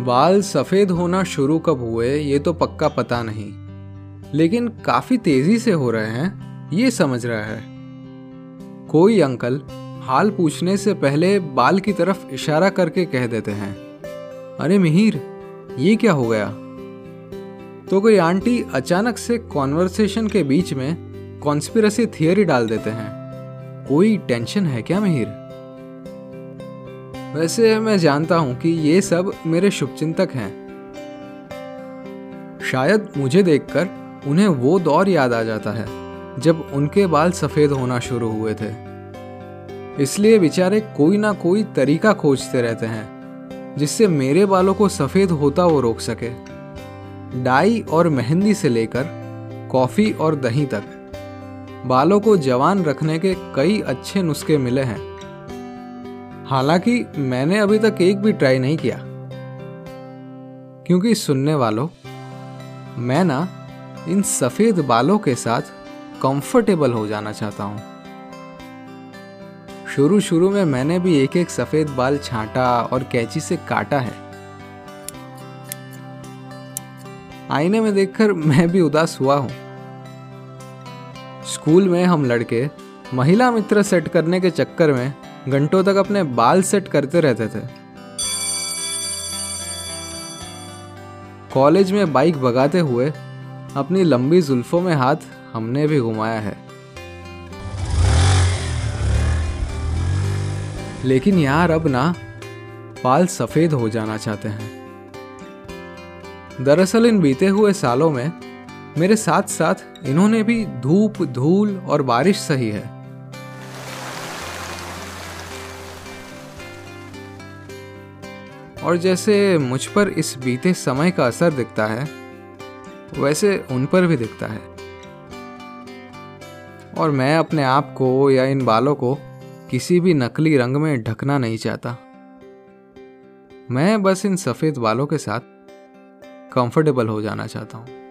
बाल सफ़ेद होना शुरू कब हुए, ये तो पक्का पता नहीं। लेकिन काफ़ी तेज़ी से हो रहे हैं, ये समझ रहा है। कोई अंकल हाल पूछने से पहले बाल की तरफ़ इशारा करके कह देते हैं, अरे मिहिर, ये क्या हो गया? तो कोई आंटी अचानक से कॉन्वर्सेशन के बीच में कॉन्स्पिरसी थियरी डाल देते हैं। कोई टेंशन है क्या मिहिर? वैसे मैं जानता हूँ कि ये सब मेरे शुभचिंतक हैं। शायद मुझे देखकर उन्हें वो दौर याद आ जाता है, जब उनके बाल सफ़ेद होना शुरू हुए थे। इसलिए बेचारे कोई ना कोई तरीका खोजते रहते हैं, जिससे मेरे बालों को सफ़ेद होता वो रोक सके। डाई और मेहंदी से लेकर कॉफ़ी और दही तक, बालों को जवान रखने के कई अच्छे नुस्खे मिले हैं। हालाँकि मैंने अभी तक एक भी ट्राई नहीं किया। क्योंकि सुनने वालों, मैं ना इन सफ़ेद बालों के साथ कंफर्टेबल हो जाना चाहता हूँ। शुरू शुरू में मैंने भी एक एक सफ़ेद बाल छांटा और कैची से काटा है। आईने में देखकर मैं भी उदास हुआ हूँ। स्कूल में हम लड़के महिला मित्र सेट करने के चक्कर में घंटों तक अपने बाल सेट करते रहते थे। कॉलेज में बाइक भगाते हुए अपनी लंबी जुल्फों में हाथ हमने भी घुमाया है। लेकिन यार अब ना, बाल सफ़ेद हो जाना चाहते हैं। दरअसल इन बीते हुए सालों में मेरे साथ साथ इन्होंने भी धूप, धूल और बारिश सही है। और जैसे मुझ पर इस बीते समय का असर दिखता है, वैसे उन पर भी दिखता है। और मैं अपने आप को या इन बालों को किसी भी नकली रंग में ढकना नहीं चाहता। मैं बस इन सफ़ेद बालों के साथ कंफर्टेबल हो जाना चाहता हूँ।